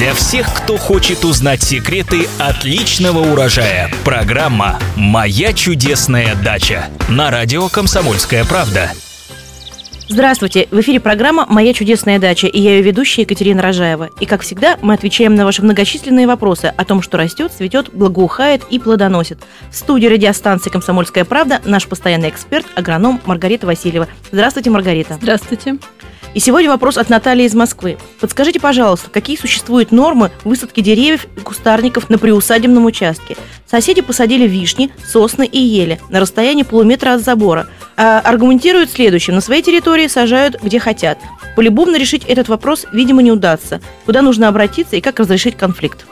Для всех, кто хочет узнать секреты отличного урожая. Программа «Моя чудесная дача» на радио «Комсомольская правда». Здравствуйте! В эфире программа «Моя чудесная дача» и я ее ведущая Екатерина Рожаева. И, как всегда, мы отвечаем на ваши многочисленные вопросы о том, что растет, цветет, благоухает и плодоносит. В студии радиостанции «Комсомольская правда» наш постоянный эксперт, агроном Маргарита Васильева. Здравствуйте, Маргарита. Здравствуйте. И сегодня вопрос от Натальи из Москвы. Подскажите, пожалуйста, какие существуют нормы высадки деревьев и кустарников на приусадебном участке? Соседи посадили вишни, сосны и ели на расстоянии полуметра от забора. А аргументируют следующим. На своей территории сажают где хотят. Полюбовно решить этот вопрос, видимо, не удастся. Куда нужно обратиться и как разрешить конфликт?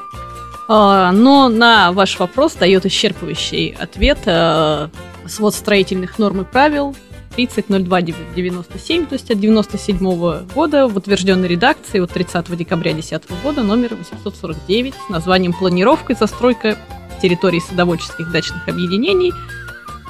А, но на ваш вопрос дает исчерпывающий ответ э, свод строительных норм и правил 30.02.97, то есть от 97 года в утвержденной редакции от 30 декабря 2010 года номер 849 с названием «Планировка и застройка территорий садоводческих дачных объединений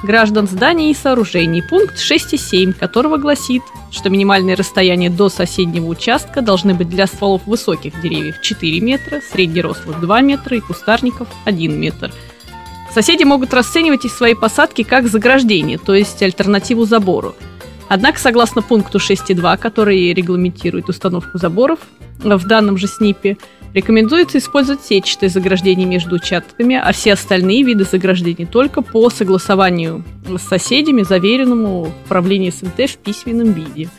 граждан зданий и сооружений», пункт 6.7, которого гласит, что минимальное расстояние до соседнего участка должны быть для стволов высоких деревьев 4 метра, среднерослых 2 метра и кустарников 1 метр – Соседи могут расценивать их свои посадки как заграждение, то есть альтернативу забору. Однако, согласно пункту 6.2, который регламентирует установку заборов в данном же СНИПе, рекомендуется использовать сетчатые заграждения между участками, а все остальные виды заграждений только по согласованию с соседями, заверенному в правлении СНТ в письменном виде.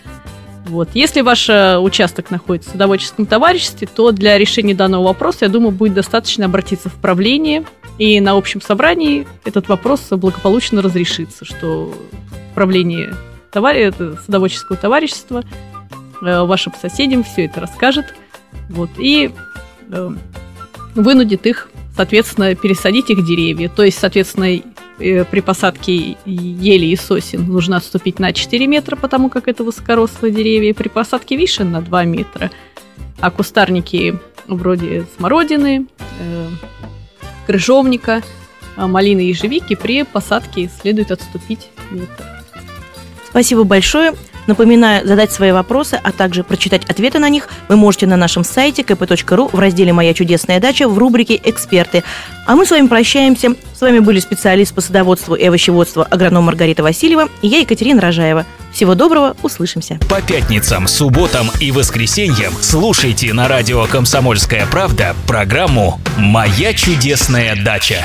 Вот. Если ваш э, участок находится в садоводческом товариществе, то для решения данного вопроса, я думаю, будет достаточно обратиться в правление – и на общем собрании этот вопрос благополучно разрешится, что правление товар... садоводческого товарищества э, вашим соседям все это расскажет. Вот, и э, вынудит их, соответственно, пересадить их деревья. То есть, соответственно, э, при посадке ели и сосен нужно отступить на 4 метра, потому как это высокорослые деревья. При посадке вишен на 2 метра. А кустарники вроде смородины, э, крыжовника, а, малины и ежевики при посадке следует отступить метр. Спасибо большое. Напоминаю, задать свои вопросы, а также прочитать ответы на них вы можете на нашем сайте kp.ru в разделе «Моя чудесная дача» в рубрике «Эксперты». А мы с вами прощаемся. С вами были специалист по садоводству и овощеводству агроном Маргарита Васильева и я, Екатерина Рожаева. Всего доброго, услышимся. По пятницам, субботам и воскресеньям слушайте на радио «Комсомольская правда» программу «Моя чудесная дача».